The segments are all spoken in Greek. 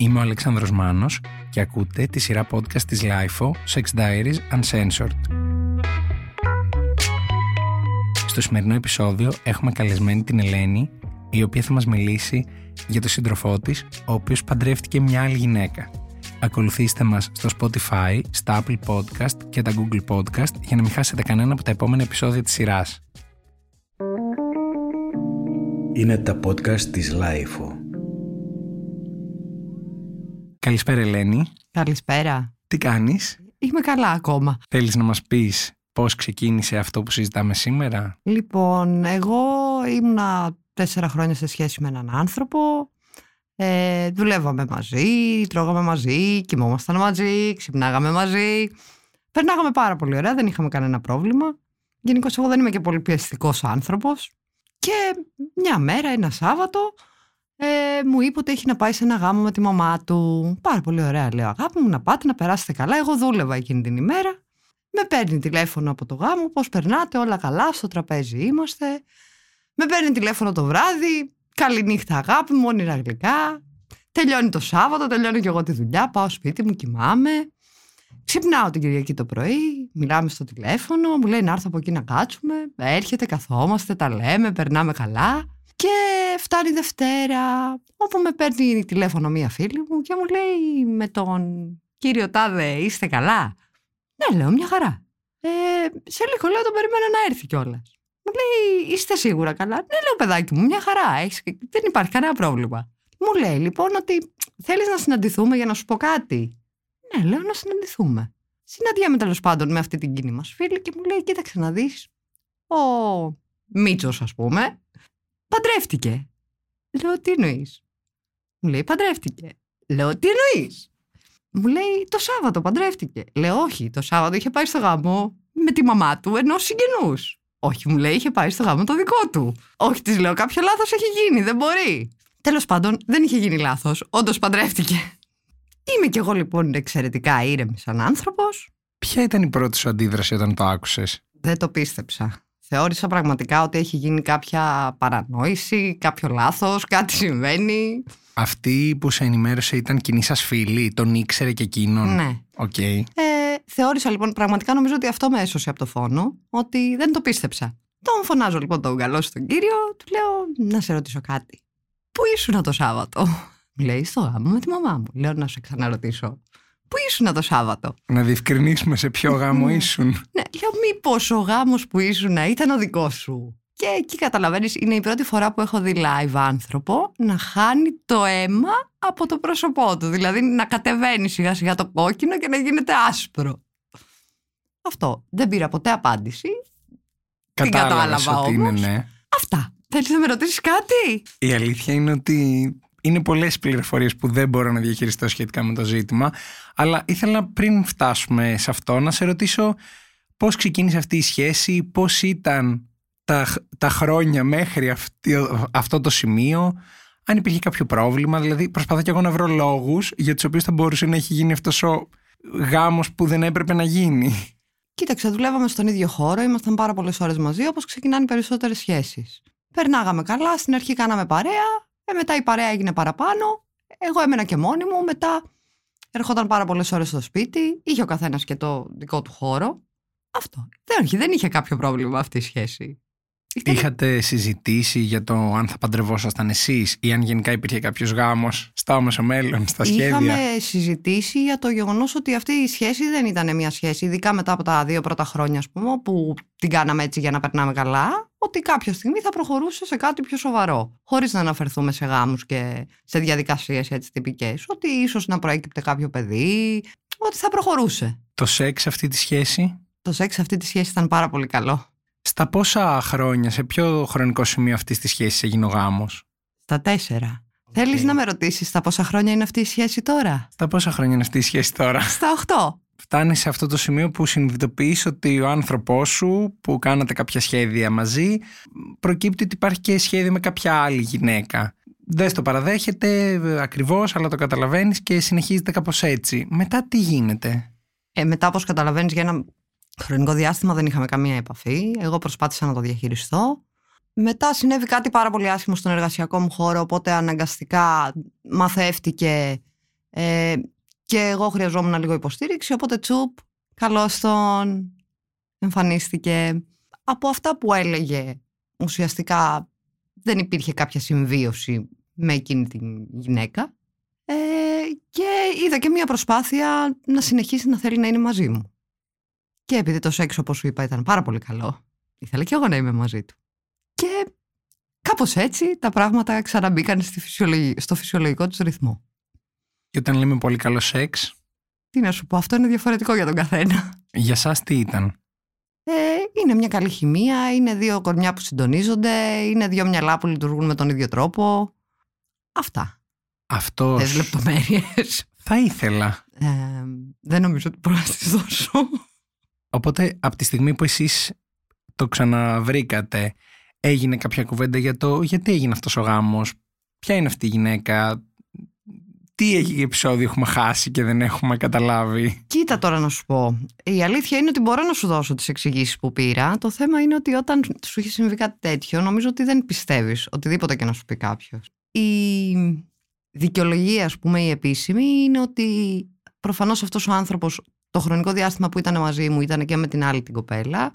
Είμαι ο Αλεξάνδρος Μάνος και ακούτε τη σειρά podcast της LIFO Sex Diaries Uncensored. Στο σημερινό επεισόδιο έχουμε καλεσμένη την Ελένη η οποία θα μας μιλήσει για το σύντροφό της ο οποίος παντρεύτηκε μια άλλη γυναίκα. Ακολουθήστε μας στο Spotify, στα Apple Podcast και τα Google Podcast για να μην χάσετε κανένα από τα επόμενα επεισόδια της σειράς. Είναι τα podcast της LIFO. Καλησπέρα Ελένη. Καλησπέρα. Τι κάνεις; Είμαι καλά ακόμα. Θέλεις να μας πεις πώς ξεκίνησε αυτό που συζητάμε σήμερα; Λοιπόν, εγώ ήμουνα τέσσερα χρόνια σε σχέση με έναν άνθρωπο. Ε, δουλεύαμε μαζί, τρώγαμε μαζί, κοιμόμασταν μαζί, ξυπνάγαμε μαζί. Περνάγαμε πάρα πολύ ωραία, δεν είχαμε κανένα πρόβλημα. Γενικώς εγώ δεν είμαι και πολύ πιεστικός άνθρωπος. Και μια μέρα, ένα Σάββατο, ε, μου είπε ότι έχει να πάει σε ένα γάμο με τη μαμά του. Πάρα πολύ ωραία, λέω αγάπη μου, να πάτε να περάσετε καλά. Εγώ δούλευα εκείνη την ημέρα. Με παίρνει τηλέφωνο από το γάμο, πώς περνάτε, όλα καλά, στο τραπέζι είμαστε. Με παίρνει τηλέφωνο το βράδυ, καληνύχτα αγάπη μου, όνειρα γλυκά. Τελειώνει το Σάββατο, τελειώνει και εγώ τη δουλειά, πάω σπίτι μου, κοιμάμαι. Ξυπνάω την Κυριακή το πρωί, μιλάμε στο τηλέφωνο, μου λέει να έρθω από εκεί να κάτσουμε. Έρχεται, καθόμαστε, τα λέμε, περνάμε καλά. Και φτάνει Δευτέρα, όπου με παίρνει τηλέφωνο μία φίλη μου και μου λέει με τον κύριο Τάδε είστε καλά; Ναι, λέω μια χαρά. Ε, σε λίγο λέω τον περίμενα να έρθει κιόλας. Μου λέει είστε σίγουρα καλά; Ναι, λέω παιδάκι μου, μια χαρά. Έχεις... Δεν υπάρχει κανένα πρόβλημα. Μου λέει λοιπόν ότι θέλεις να συναντηθούμε για να σου πω κάτι; Ναι, λέω να συναντηθούμε. Συναντιέμαι τέλος πάντων με αυτή την κοινή μας φίλη και μου λέει: Κοίταξε να δεις. Ο Μίτσος, ας πούμε, παντρεύτηκε. Λέω: Τι εννοείς; Μου λέει: Παντρεύτηκε. Λέω: Τι εννοείς; Μου λέει: Το Σάββατο παντρεύτηκε. Λέω: Όχι, το Σάββατο είχε πάει στο γάμο με τη μαμά του ενός συγγενούς. Όχι, μου λέει: Είχε πάει στο γάμο το δικό του. Όχι, της λέω: Κάποιο λάθος έχει γίνει, δεν μπορεί. Τέλος πάντων, δεν είχε γίνει λάθος. Όντως παντρεύτηκε. Είμαι κι εγώ λοιπόν εξαιρετικά ήρεμη σαν άνθρωπος. Ποια ήταν η πρώτη σου αντίδραση όταν το άκουσες; Δεν το πίστεψα. Θεώρησα πραγματικά ότι έχει γίνει κάποια παρανόηση, κάποιο λάθος, κάτι συμβαίνει. Αυτή που σε ενημέρωσε ήταν κοινή σας φίλη, τον ήξερε και εκείνον; Ναι. Οκ. Ε, θεώρησα λοιπόν, πραγματικά νομίζω ότι αυτό με έσωσε από το φόνο, ότι δεν το πίστεψα. Τον φωνάζω λοιπόν τον καλό στον κύριο, του λέω να σε ρωτήσω κάτι. Πού ήσουν το Σάββατο; Μου λέει στο γάμο με τη μαμά μου. Λέω να σε ξαναρωτήσω. Πού ήσουν το Σάββατο; Να διευκρινίσουμε σε ποιο γάμο ήσουν. Ναι, λέω μήπως ο γάμος που ήσουν ήταν ο δικός σου. Και εκεί καταλαβαίνεις, είναι η πρώτη φορά που έχω δει live άνθρωπο να χάνει το αίμα από το πρόσωπό του. Δηλαδή να κατεβαίνει σιγά σιγά το κόκκινο και να γίνεται άσπρο. Αυτό. Δεν πήρα ποτέ απάντηση. Την Κατάλαβες κατάλαβα ότι είναι όμως. ναι. Αυτά. Θέλεις να με ρωτήσεις κάτι; Η αλήθεια είναι ότι είναι πολλές πληροφορίες που δεν μπορώ να διαχειριστώ σχετικά με το ζήτημα, αλλά ήθελα πριν φτάσουμε σε αυτό να σε ρωτήσω πώς ξεκίνησε αυτή η σχέση, πώς ήταν τα, τα χρόνια μέχρι αυτή, αυτό το σημείο, αν υπήρχε κάποιο πρόβλημα, δηλαδή προσπαθώ και εγώ να βρω λόγους για τους οποίους θα μπορούσε να έχει γίνει αυτός ο γάμος που δεν έπρεπε να γίνει. Κοίταξε, δουλεύαμε στον ίδιο χώρο, ήμασταν πάρα πολλές ώρες μαζί, όπως ξεκινάνε οι περισσότερες σχέσεις. Περνάγαμε καλά, στην αρχή κάναμε παρέα, ε, μετά η παρέα έγινε παραπάνω. Εγώ έμενα και μόνη μου, μετά ερχόταν πάρα πολλές ώρες στο σπίτι, είχε ο καθένας και το δικό του χώρο. Αυτό. Δεν, όχι, δεν είχε κάποιο πρόβλημα αυτή η σχέση. Ήταν- Είχατε συζητήσει για το αν θα παντρευόσασταν εσείς ή αν γενικά υπήρχε κάποιος γάμος στα άμεσο μέλλον, στα σχέδια; Είχαμε συζητήσει για το γεγονός ότι αυτή η σχέση δεν ήταν μια σχέση, ειδικά μετά από τα δύο πρώτα χρόνια, ας πούμε, που την κάναμε έτσι για να περνάμε καλά, ότι κάποια στιγμή θα προχωρούσε σε κάτι πιο σοβαρό. Χωρίς να αναφερθούμε σε γάμους και σε διαδικασίες έτσι τυπικές. Ότι ίσως να προέκυπτε κάποιο παιδί, ότι θα προχωρούσε. Το σεξ αυτή τη σχέση, Το σεξ σε αυτή τη σχέση ήταν πάρα πολύ καλό. Στα πόσα χρόνια, σε ποιο χρονικό σημείο αυτής της σχέσης έγινε ο γάμος; Στα τέσσερα. Θέλεις να με ρωτήσεις στα πόσα χρόνια είναι αυτή η σχέση τώρα; Στα πόσα χρόνια είναι αυτή η σχέση τώρα; Στα οχτώ. Φτάνει σε αυτό το σημείο που συνειδητοποιείς ότι ο άνθρωπός σου που κάνατε κάποια σχέδια μαζί προκύπτει ότι υπάρχει και σχέδιο με κάποια άλλη γυναίκα. Δεν το παραδέχεται ε, ακριβώς αλλά το καταλαβαίνεις και συνεχίζεται κάπως έτσι. Μετά τι γίνεται; Ε, μετά, όπως καταλαβαίνεις, για ένα χρονικό διάστημα δεν είχαμε καμία επαφή. Εγώ προσπάθησα να το διαχειριστώ. Μετά συνέβη κάτι πάρα πολύ άσχημο στον εργασιακό μου χώρο, οπότε αναγκαστικά μαθεύτηκε Ε, και εγώ χρειαζόμουν λίγο υποστήριξη, οπότε τσουπ, καλώς τον εμφανίστηκε. Από αυτά που έλεγε, ουσιαστικά δεν υπήρχε κάποια συμβίωση με εκείνη την γυναίκα. Ε, και είδα και μια προσπάθεια να συνεχίσει να θέλει να είναι μαζί μου. Και επειδή το σεξ, όπως σου είπα, ήταν πάρα πολύ καλό, ήθελα και εγώ να είμαι μαζί του. Και κάπως έτσι τα πράγματα ξαναμπήκαν στη στο φυσιολογικό τους ρυθμό. Και όταν λέμε πολύ καλό σεξ; Τι να σου πω, αυτό είναι διαφορετικό για τον καθένα. Για σας τι ήταν; Ε, είναι μια καλή χημεία, είναι δύο κορμιά που συντονίζονται, είναι δύο μυαλά που λειτουργούν με τον ίδιο τρόπο. Αυτά. Αυτό. Θες λεπτομέρειες. Θα ήθελα. Ε, δεν νομίζω ότι μπορώ να τις δώσω. Οπότε από τη στιγμή που εσείς το ξαναβρήκατε, έγινε κάποια κουβέντα για το γιατί έγινε αυτός ο γάμος, ποια είναι αυτή η γυναίκα, τι επεισόδιο έχουμε χάσει και δεν έχουμε καταλάβει. Κοίτα τώρα να σου πω. Η αλήθεια είναι ότι μπορώ να σου δώσω τις εξηγήσεις που πήρα. Το θέμα είναι ότι όταν σου έχει συμβεί κάτι τέτοιο, νομίζω ότι δεν πιστεύεις οτιδήποτε και να σου πει κάποιος. Η δικαιολογία, ας πούμε, η επίσημη είναι ότι προφανώς αυτός ο άνθρωπος το χρονικό διάστημα που ήταν μαζί μου ήταν και με την άλλη την κοπέλα.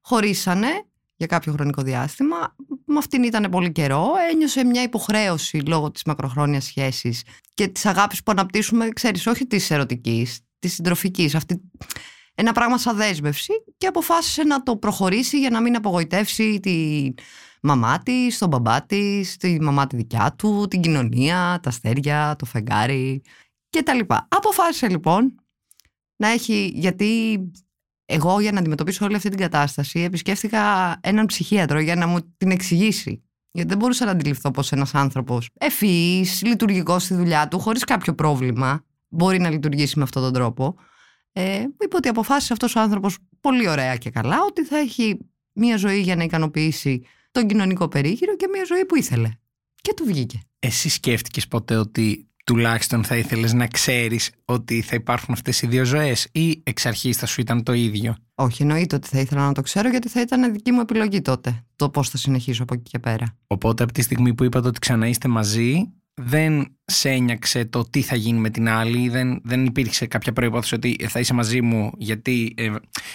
Χωρίσανε για κάποιο χρονικό διάστημα. Με αυτήν ήταν πολύ καιρό. Ένιωσε μια υποχρέωση λόγω της μακροχρόνιας σχέσης και της αγάπης που αναπτύσσουμε, ξέρεις, όχι της ερωτικής, της συντροφικής. Αυτή... Ένα πράγμα σαν δέσμευση και αποφάσισε να το προχωρήσει για να μην απογοητεύσει τη μαμά της, τον μπαμπά της, τη μαμά τη δικιά του, την κοινωνία, τα αστέρια, το φεγγάρι και τα λοιπά. Αποφάσισε λοιπόν να έχει, γιατί εγώ για να αντιμετωπίσω όλη αυτή την κατάσταση επισκέφθηκα έναν ψυχίατρο για να μου την εξηγήσει. Γιατί δεν μπορούσα να αντιληφθώ πως ένας άνθρωπος ευφυής, λειτουργικός στη δουλειά του, χωρίς κάποιο πρόβλημα, μπορεί να λειτουργήσει με αυτόν τον τρόπο. Ε, είπε ότι αποφάσισε αυτός ο άνθρωπος πολύ ωραία και καλά ότι θα έχει μια ζωή για να ικανοποιήσει τον κοινωνικό περίγυρο και μια ζωή που ήθελε. Και του βγήκε. Εσύ σκέφτηκες ποτέ ότι τουλάχιστον θα ήθελες να ξέρεις ότι θα υπάρχουν αυτές οι δύο ζωές ή εξ αρχής θα σου ήταν το ίδιο; Όχι, εννοείται ότι θα ήθελα να το ξέρω γιατί θα ήταν δική μου επιλογή τότε το πώς θα συνεχίσω από εκεί και πέρα. Οπότε από τη στιγμή που είπατε ότι ξανά είστε μαζί δεν σε ένιαξε το τι θα γίνει με την άλλη, δεν, δεν υπήρξε κάποια προϋπόθεση ότι θα είσαι μαζί μου γιατί ε,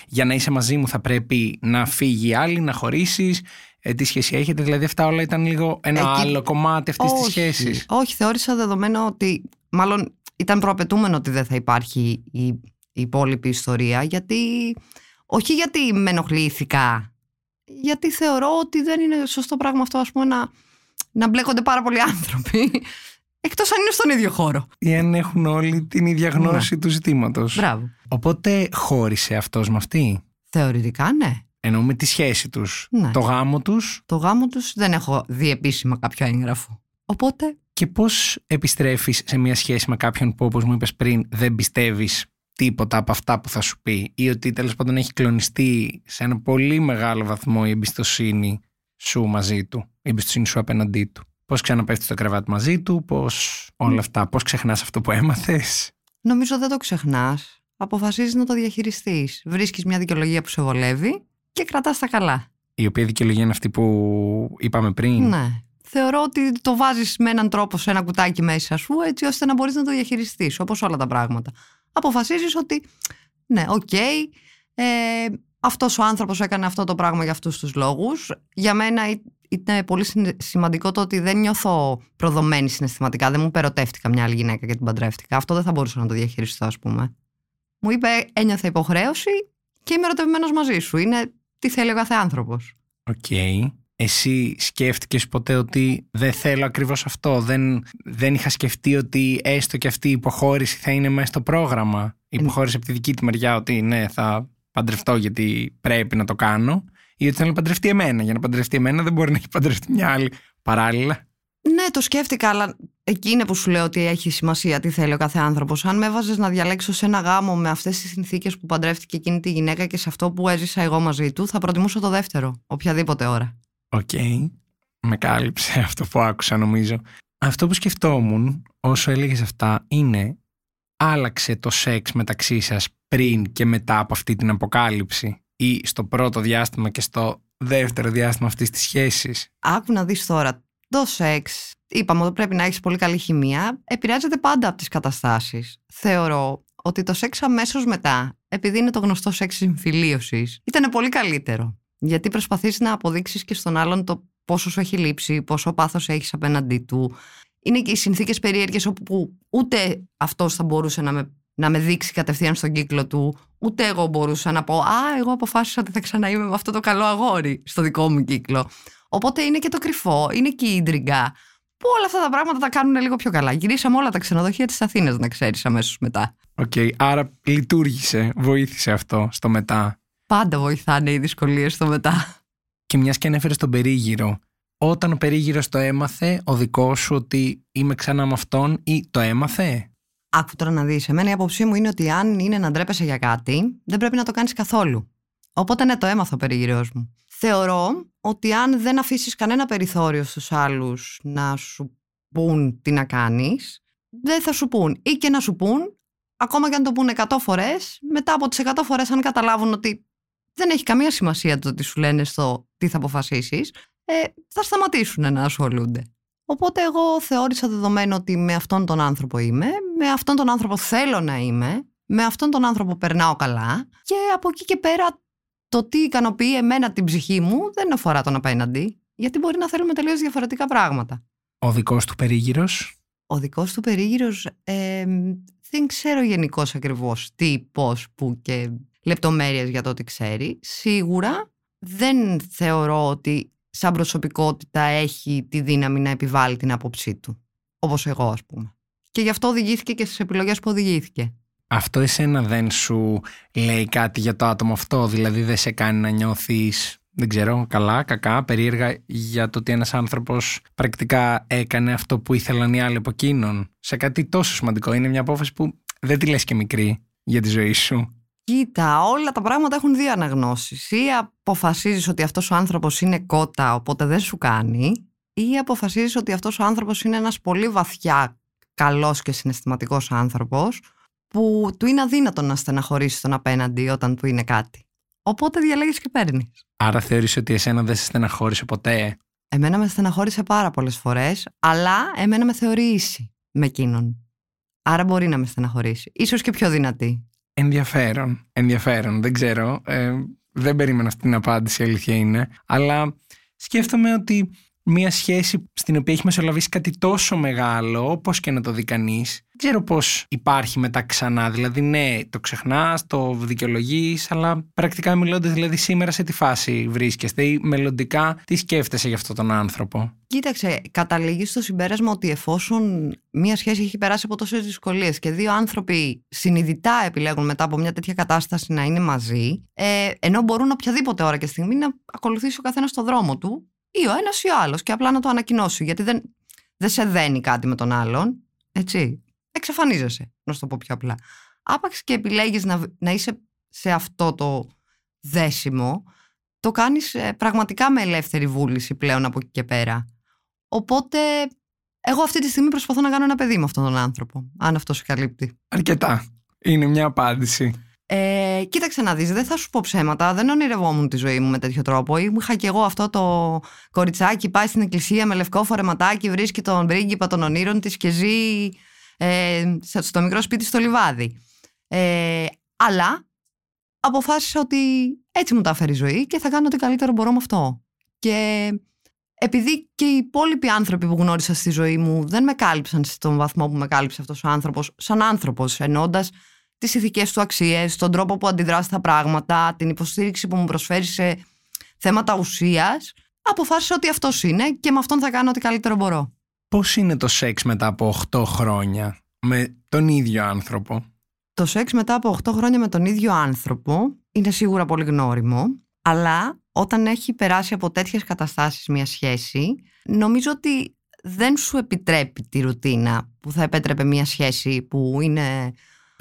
για να είσαι μαζί μου θα πρέπει να φύγει η άλλη, να χωρίσεις, ε, τι σχέση έχετε. Δηλαδή, αυτά όλα ήταν λίγο ένα άλλο κομμάτι αυτής της σχέσης. Όχι, θεώρησα δεδομένο ότι. Μάλλον ήταν προαπαιτούμενο ότι δεν θα υπάρχει η, η υπόλοιπη ιστορία, γιατί. Όχι γιατί με ενοχλήθηκα. Γιατί θεωρώ ότι δεν είναι σωστό πράγμα αυτό, ας πούμε, να, να μπλέκονται πάρα πολλοί άνθρωποι. Εκτός αν είναι στον ίδιο χώρο. Ή αν έχουν όλοι την ίδια γνώση ναι. του ζητήματος. Μπράβο. Οπότε χώρισε αυτός με αυτή; Θεωρητικά ναι. Εννοούμε τη σχέση τους, ναι. το γάμο τους. Το γάμο τους δεν έχω δει επίσημα κάποιο έγγραφο. Οπότε... Και πώς επιστρέφεις σε μια σχέση με κάποιον που όπως μου είπες πριν δεν πιστεύεις τίποτα από αυτά που θα σου πει ή ότι τέλος πάντων έχει κλονιστεί σε ένα πολύ μεγάλο βαθμό η εμπιστοσύνη σου μαζί του, η εμπιστοσύνη σου απέναντί του. Πώς ξαναπέφτεις το κρεβάτι μαζί του, πώς όλα αυτά, πώς ξεχνάς αυτό που έμαθες. Νομίζω δεν το ξεχνάς. Αποφασίζεις να το διαχειριστείς. Βρίσκεις μια δικαιολογία που σε βολεύει και κρατάς τα καλά. Η οποία δικαιολογία είναι αυτή που είπαμε πριν. Ναι. Θεωρώ ότι το βάζεις με έναν τρόπο σε ένα κουτάκι μέσα σου, έτσι ώστε να μπορείς να το διαχειριστείς, όπως όλα τα πράγματα. Αποφασίζεις ότι, ναι, OK, okay, ε, αυτός ο άνθρωπος έκανε αυτό το πράγμα για αυτούς τους λόγους. Για μένα είναι πολύ σημαντικό το ότι δεν νιώθω προδομένη συναισθηματικά. Δεν μου 'πε ερωτεύτηκα μια άλλη γυναίκα και την παντρεύτηκα. Αυτό δεν θα μπορούσα να το διαχειριστώ, ας πούμε. Μου είπε, ένιωθα υποχρέωση και είμαι ερωτευμένος μαζί σου. Είναι τι θέλει ο κάθε άνθρωπος. Οκ. Εσύ σκέφτηκες ποτέ ότι δεν θέλω ακριβώς αυτό; Δεν, δεν είχα σκεφτεί ότι έστω και αυτή η υποχώρηση θα είναι μέσα στο πρόγραμμα; Η υποχώρηση από τη δική τη μεριά ότι ναι θα παντρευτώ γιατί πρέπει να το κάνω; Ή ότι θέλει να παντρευτεί εμένα. Για να παντρευτεί εμένα δεν μπορεί να έχει παντρευτεί μια άλλη παράλληλα. Ναι, το σκέφτηκα, αλλά εκεί είναι που σου λέω ότι έχει σημασία τι θέλει ο κάθε άνθρωπος. Αν με έβαζες να διαλέξω σε ένα γάμο με αυτές τις συνθήκες που παντρεύτηκε εκείνη τη γυναίκα και σε αυτό που έζησα εγώ μαζί του, θα προτιμούσα το δεύτερο, οποιαδήποτε ώρα. OK. Okay. Με κάλυψε αυτό που άκουσα, νομίζω. Αυτό που σκεφτόμουν όσο έλεγες αυτά είναι άλλαξε το σεξ μεταξύ σας πριν και μετά από αυτή την αποκάλυψη ή στο πρώτο διάστημα και στο δεύτερο διάστημα αυτής της σχέσης; Άκου να δεις τώρα το σεξ, είπαμε ότι πρέπει να έχεις πολύ καλή χημεία, επηρεάζεται πάντα από τις καταστάσεις. Θεωρώ ότι το σεξ αμέσως μετά, επειδή είναι το γνωστό σεξ συμφιλίωσης, ήταν πολύ καλύτερο. Γιατί προσπαθείς να αποδείξεις και στον άλλον το πόσο σου έχει λείψει, πόσο πάθος έχεις απέναντί του. Είναι και οι συνθήκες περίεργες όπου ούτε αυτός θα μπορούσε να με, να με δείξει κατευθείαν στον κύκλο του, ούτε εγώ μπορούσα να πω Α, εγώ αποφάσισα ότι θα ξαναείμαι με αυτό το καλό αγόρι στο δικό μου κύκλο. Οπότε είναι και το κρυφό, είναι και η ίντριγκα. Που όλα αυτά τα πράγματα τα κάνουν λίγο πιο καλά. Γυρίσαμε όλα τα ξενοδοχεία της Αθήνας, να ξέρεις αμέσως μετά. OK, okay, άρα λειτούργησε, βοήθησε αυτό στο μετά. Πάντα βοηθάνε οι δυσκολίες στο μετά. Και μιας και ανέφερες τον περίγυρο, όταν ο περίγυρος το έμαθε, ο δικός σου ότι είμαι ξανά με αυτόν ή το έμαθε. Άκου τώρα να δεις. Εμένα η άποψή μου είναι ότι αν είναι να ντρέπεσαι για κάτι, δεν πρέπει να το κάνεις καθόλου. Οπότε ναι, το έμαθα ο περίγυρός μου. Θεωρώ ότι αν δεν αφήσεις κανένα περιθώριο στους άλλους να σου πούν τι να κάνεις, δεν θα σου πούν. Ή και να σου πούν, ακόμα και αν το πούν 100 φορές, μετά από τις 100 φορές, αν καταλάβουν ότι δεν έχει καμία σημασία το ότι σου λένε στο τι θα αποφασίσεις, ε, θα σταματήσουν να ασχολούνται. Οπότε εγώ θεώρησα δεδομένο ότι με αυτόν τον άνθρωπο είμαι, με αυτόν τον άνθρωπο θέλω να είμαι, με αυτόν τον άνθρωπο περνάω καλά και από εκεί και πέρα το τι ικανοποιεί εμένα την ψυχή μου δεν αφορά τον απέναντι, γιατί μπορεί να θέλουμε τελείως διαφορετικά πράγματα. Ο δικός του περίγυρος; Ο δικός του περίγυρος ε, δεν ξέρω γενικώς ακριβώς τι, πώς, πού και λεπτομέρειες για το ότι ξέρει. Σίγουρα δεν θεωρώ ότι σαν προσωπικότητα έχει τη δύναμη να επιβάλλει την άποψή του. Όπως εγώ ας πούμε. Και γι' αυτό οδηγήθηκε και στις επιλογές που οδηγήθηκε. Αυτό εσένα δεν σου λέει κάτι για το άτομο αυτό, δηλαδή δεν σε κάνει να νιώθεις, δεν ξέρω, καλά, κακά, περίεργα για το ότι ένας άνθρωπος πρακτικά έκανε αυτό που ήθελαν οι άλλοι από εκείνον; Σε κάτι τόσο σημαντικό. Είναι μια απόφαση που δεν τη λες και μικρή για τη ζωή σου. Κοίτα, όλα τα πράγματα έχουν δύο αναγνώσεις. Ή αποφασίζεις ότι αυτός ο άνθρωπος είναι κότα, οπότε δεν σου κάνει, ή αποφασίζεις ότι αυτός ο άνθρωπος είναι ένας πολύ βαθιά καλός και συναισθηματικός άνθρωπος, που του είναι αδύνατο να στεναχωρήσεις τον απέναντι όταν του είναι κάτι. Οπότε διαλέγεις και παίρνεις. Άρα θεωρείς ότι εσένα δεν σε στεναχώρησε ποτέ; Εμένα με στεναχώρησε πάρα πολλές φορές, αλλά εμένα με θεωρεί ίση με εκείνον. Άρα μπορεί να με στεναχωρήσει. Ίσως και πιο δυνατή. Ενδιαφέρον. Ενδιαφέρον. Δεν ξέρω. Ε, δεν περίμενα αυτή την απάντηση, η αλήθεια είναι. Αλλά σκέφτομαι ότι μια σχέση στην οποία έχει μεσολαβήσει κάτι τόσο μεγάλο, όπως και να το δει κανείς, δεν ξέρω πώς υπάρχει μετά ξανά. Δηλαδή, ναι, το ξεχνάς, το δικαιολογείς, αλλά πρακτικά μιλώντας, δηλαδή, σήμερα σε τι φάση βρίσκεστε ή μελλοντικά τι σκέφτεσαι για αυτόν τον άνθρωπο; Κοίταξε, καταλήγεις στο συμπέρασμα ότι εφόσον μια σχέση έχει περάσει από τόσες δυσκολίες και δύο άνθρωποι συνειδητά επιλέγουν μετά από μια τέτοια κατάσταση να είναι μαζί, ε, ενώ μπορούν οποιαδήποτε ώρα και στιγμή να ακολουθήσει ο καθένας το δρόμο του, ή ο ένας ή ο άλλος, και απλά να το ανακοινώσει. Γιατί δεν, δεν σε δένει κάτι με τον άλλον. Έτσι. Εξαφανίζεσαι, να σου το πω πιο απλά. Άπαξ και επιλέγεις να, να είσαι σε αυτό το δέσιμο, το κάνεις ε, πραγματικά με ελεύθερη βούληση πλέον από εκεί και πέρα. Οπότε, εγώ αυτή τη στιγμή προσπαθώ να κάνω ένα παιδί με αυτόν τον άνθρωπο, αν αυτός σε καλύπτει. Αρκετά. Είναι μια απάντηση. Ε, κοίταξε να δεις, δεν θα σου πω ψέματα, δεν ονειρευόμουν τη ζωή μου με τέτοιο τρόπο. Είχα και εγώ αυτό το κοριτσάκι, πάει στην εκκλησία με λευκό φορεματάκι, βρίσκει τον πρίγκιπα των ονείρων της και ζει ε, στο μικρό σπίτι στο λιβάδι. Ε, αλλά αποφάσισα ότι έτσι μου τα έφερε η ζωή και θα κάνω ό,τι καλύτερο μπορώ με αυτό. Και επειδή και οι υπόλοιποι άνθρωποι που γνώρισα στη ζωή μου δεν με κάλυψαν στον βαθμό που με κάλυψε αυτός ο άνθρωπος, σαν άνθρωπος, εννοώντας τις ηθικές του αξίες, τον τρόπο που αντιδρά στα πράγματα, την υποστήριξη που μου προσφέρει σε θέματα ουσίας, αποφάσισα ότι αυτός είναι και με αυτόν θα κάνω ό,τι καλύτερο μπορώ. Πώς είναι το σεξ μετά από 8 χρόνια με τον ίδιο άνθρωπο; Το σεξ μετά από 8 χρόνια με τον ίδιο άνθρωπο είναι σίγουρα πολύ γνώριμο, αλλά όταν έχει περάσει από τέτοιες καταστάσεις μια σχέση, νομίζω ότι δεν σου επιτρέπει τη ρουτίνα που θα επέτρεπε μια σχέση που είναι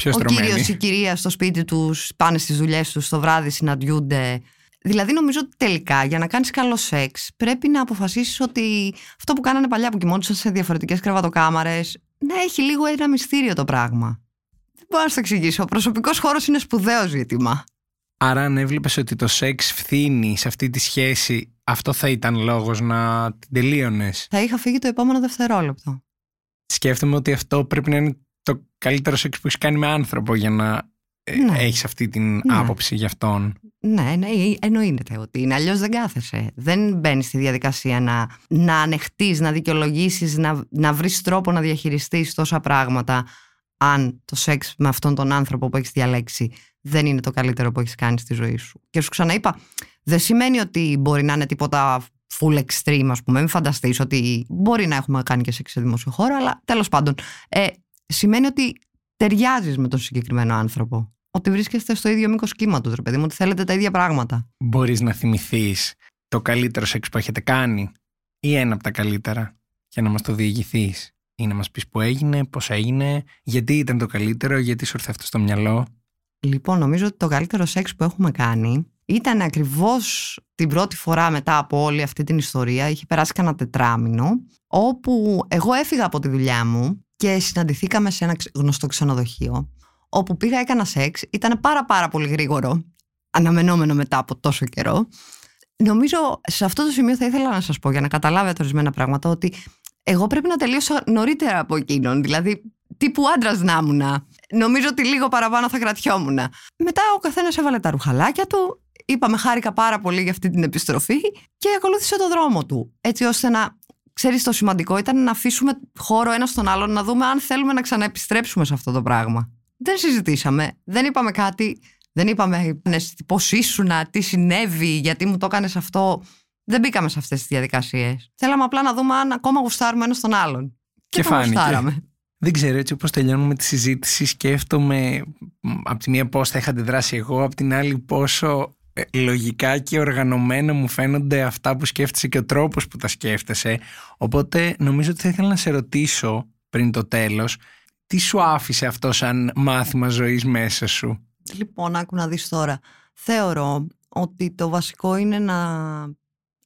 ο κύριος ή η κυρία στο σπίτι τους, πάνε στις δουλειές τους, το βράδυ συναντιούνται. Δηλαδή, νομίζω ότι τελικά για να κάνεις καλό σεξ πρέπει να αποφασίσεις ότι αυτό που κάνανε παλιά που κοιμόντουσαν σε διαφορετικές κρεβατοκάμαρες να έχει λίγο ένα μυστήριο το πράγμα. Δεν μπορώ να σου το εξηγήσω. Ο προσωπικός χώρος είναι σπουδαίο ζήτημα. Άρα αν έβλεπες ότι το σεξ φθήνει σε αυτή τη σχέση, αυτό θα ήταν λόγος να την τελείωνες; Θα είχα φύγει το επόμενο δευτερόλεπτο. Σκέφτομαι ότι αυτό πρέπει να είναι το καλύτερο σεξ που έχεις κάνει με άνθρωπο για να ε, Ναι. έχεις αυτή την Ναι. άποψη για αυτόν. Ναι, ναι, εννοείται ότι είναι. Αλλιώς δεν κάθεσαι. Δεν μπαίνεις στη διαδικασία να, να ανεχτείς, να δικαιολογήσεις, να, να βρεις τρόπο να διαχειριστείς τόσα πράγματα. Αν το σεξ με αυτόν τον άνθρωπο που έχεις διαλέξει δεν είναι το καλύτερο που έχεις κάνει στη ζωή σου. Και σου ξαναείπα, δεν σημαίνει ότι μπορεί να είναι τίποτα full extreme, ας πούμε. Μην φανταστείς ότι μπορεί να έχουμε κάνει και σεξ σε δημόσιο χώρο, αλλά τέλος πάντων. Ε, σημαίνει ότι ταιριάζεις με τον συγκεκριμένο άνθρωπο. Ότι βρίσκεστε στο ίδιο μήκος κύματος, ρε παιδί μου, ότι θέλετε τα ίδια πράγματα. Μπορείς να θυμηθείς το καλύτερο σεξ που έχετε κάνει ή ένα από τα καλύτερα για να μας το διηγηθείς ή να μας πεις που έγινε, πώς έγινε, γιατί ήταν το καλύτερο, γιατί σου ήρθε αυτό στο μυαλό. Λοιπόν, νομίζω ότι το καλύτερο σεξ που έχουμε κάνει ήταν ακριβώς την πρώτη φορά μετά από όλη αυτή την ιστορία. Είχε περάσει κανένα τετράμινο, όπου εγώ έφυγα από τη δουλειά μου και συναντηθήκαμε σε ένα ξε- γνωστό ξενοδοχείο, όπου πήγα, έκανα σεξ, ήταν πάρα πάρα πολύ γρήγορο, αναμενόμενο μετά από τόσο καιρό. Νομίζω σε αυτό το σημείο θα ήθελα να σας πω για να καταλάβετε ορισμένα πράγματα ότι εγώ πρέπει να τελείωσα νωρίτερα από εκείνον. Δηλαδή, τύπου άντρας να ήμουν. Νομίζω ότι λίγο παραπάνω θα κρατιόμουν. Μετά ο καθένας έβαλε τα ρουχαλάκια του. Είπαμε χάρηκα πάρα πολύ για αυτή την επιστροφή και ακολούθησε το δρόμο του. Έτσι ώστε να. Ξέρεις το σημαντικό ήταν να αφήσουμε χώρο ένα στον άλλον να δούμε αν θέλουμε να ξαναεπιστρέψουμε σε αυτό το πράγμα. Δεν συζητήσαμε, δεν είπαμε κάτι, δεν είπαμε ναι, πώς ήσουνα, τι συνέβη, γιατί μου το έκανες αυτό. Δεν μπήκαμε σε αυτές τις διαδικασίες. Θέλαμε απλά να δούμε αν ακόμα γουστάρουμε ένα τον άλλον. Και τον φάνηκε. γουστάραμε. Δεν ξέρω, έτσι όπως τελειώνουμε τη συζήτηση σκέφτομαι μ, από τη μία πώς θα είχα αντιδράσει εγώ, από την άλλη πόσο ε, λογικά και οργανωμένα μου φαίνονται αυτά που σκέφτεσαι και ο τρόπος που τα σκέφτεσαι. Οπότε νομίζω ότι θα ήθελα να σε ρωτήσω πριν το τέλος, τι σου άφησε αυτό σαν μάθημα ζωής μέσα σου; Λοιπόν, άκου να δεις τώρα. Θεωρώ ότι το βασικό είναι να...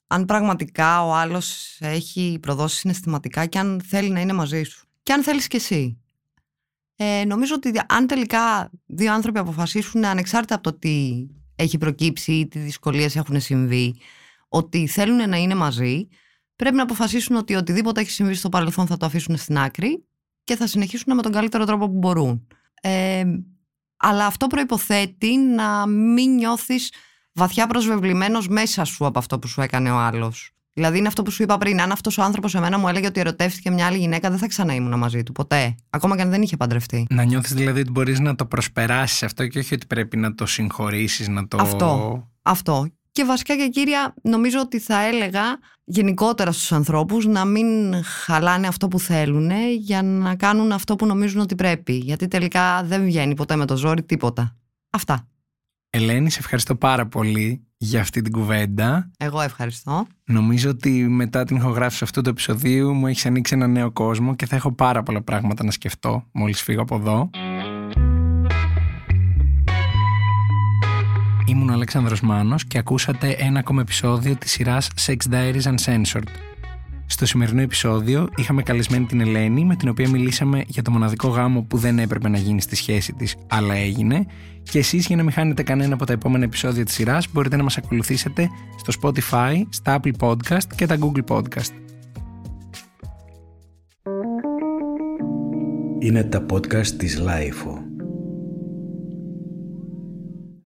Αν πραγματικά ο άλλος έχει προδώσει συναισθηματικά και αν θέλει να είναι μαζί σου. Και αν θέλεις κι εσύ. Ε, νομίζω ότι αν τελικά δύο άνθρωποι αποφασίσουν ανεξάρτητα από το τι έχει προκύψει ή τι δυσκολίες έχουν συμβεί ότι θέλουν να είναι μαζί πρέπει να αποφασίσουν ότι οτιδήποτε έχει συμβεί στο παρελθόν θα το αφήσουν στην άκρη και θα συνεχίσουν με τον καλύτερο τρόπο που μπορούν. Ε, αλλά αυτό προϋποθέτει να μην νιώθεις βαθιά προσβεβλημένος μέσα σου από αυτό που σου έκανε ο άλλος. Δηλαδή είναι αυτό που σου είπα πριν. Αν αυτός ο άνθρωπος εμένα μου έλεγε ότι ερωτεύτηκε μια άλλη γυναίκα, δεν θα ξανά ήμουν μαζί του ποτέ. Ακόμα και αν δεν είχε παντρευτεί. Να νιώθεις δηλαδή ότι μπορείς να το προσπεράσεις αυτό και όχι ότι πρέπει να το συγχωρήσεις, να το... Αυτό. Αυτό. Και βασικά και κύρια, νομίζω ότι θα έλεγα γενικότερα στους ανθρώπους να μην χαλάνε αυτό που θέλουν για να κάνουν αυτό που νομίζουν ότι πρέπει. Γιατί τελικά δεν βγαίνει ποτέ με το ζόρι τίποτα. Αυτά. Ελένη, σε ευχαριστώ πάρα πολύ για αυτή την κουβέντα. Εγώ ευχαριστώ. Νομίζω ότι μετά την ηχογράφηση αυτού του επεισοδίου μου έχεις ανοίξει ένα νέο κόσμο και θα έχω πάρα πολλά πράγματα να σκεφτώ μόλις φύγω από εδώ. Ήμουν ο Αλέξανδρος Μάνος και ακούσατε ένα ακόμα επεισόδιο της σειράς Sex Diaries Uncensored. Στο σημερινό επεισόδιο είχαμε καλεσμένη την Ελένη με την οποία μιλήσαμε για το μοναδικό γάμο που δεν έπρεπε να γίνει στη σχέση της αλλά έγινε και εσείς για να μην χάνετε κανένα από τα επόμενα επεισόδια της σειράς μπορείτε να μας ακολουθήσετε στο Spotify, στα Apple Podcast και τα Google Podcast. Είναι τα podcast της Lifeo.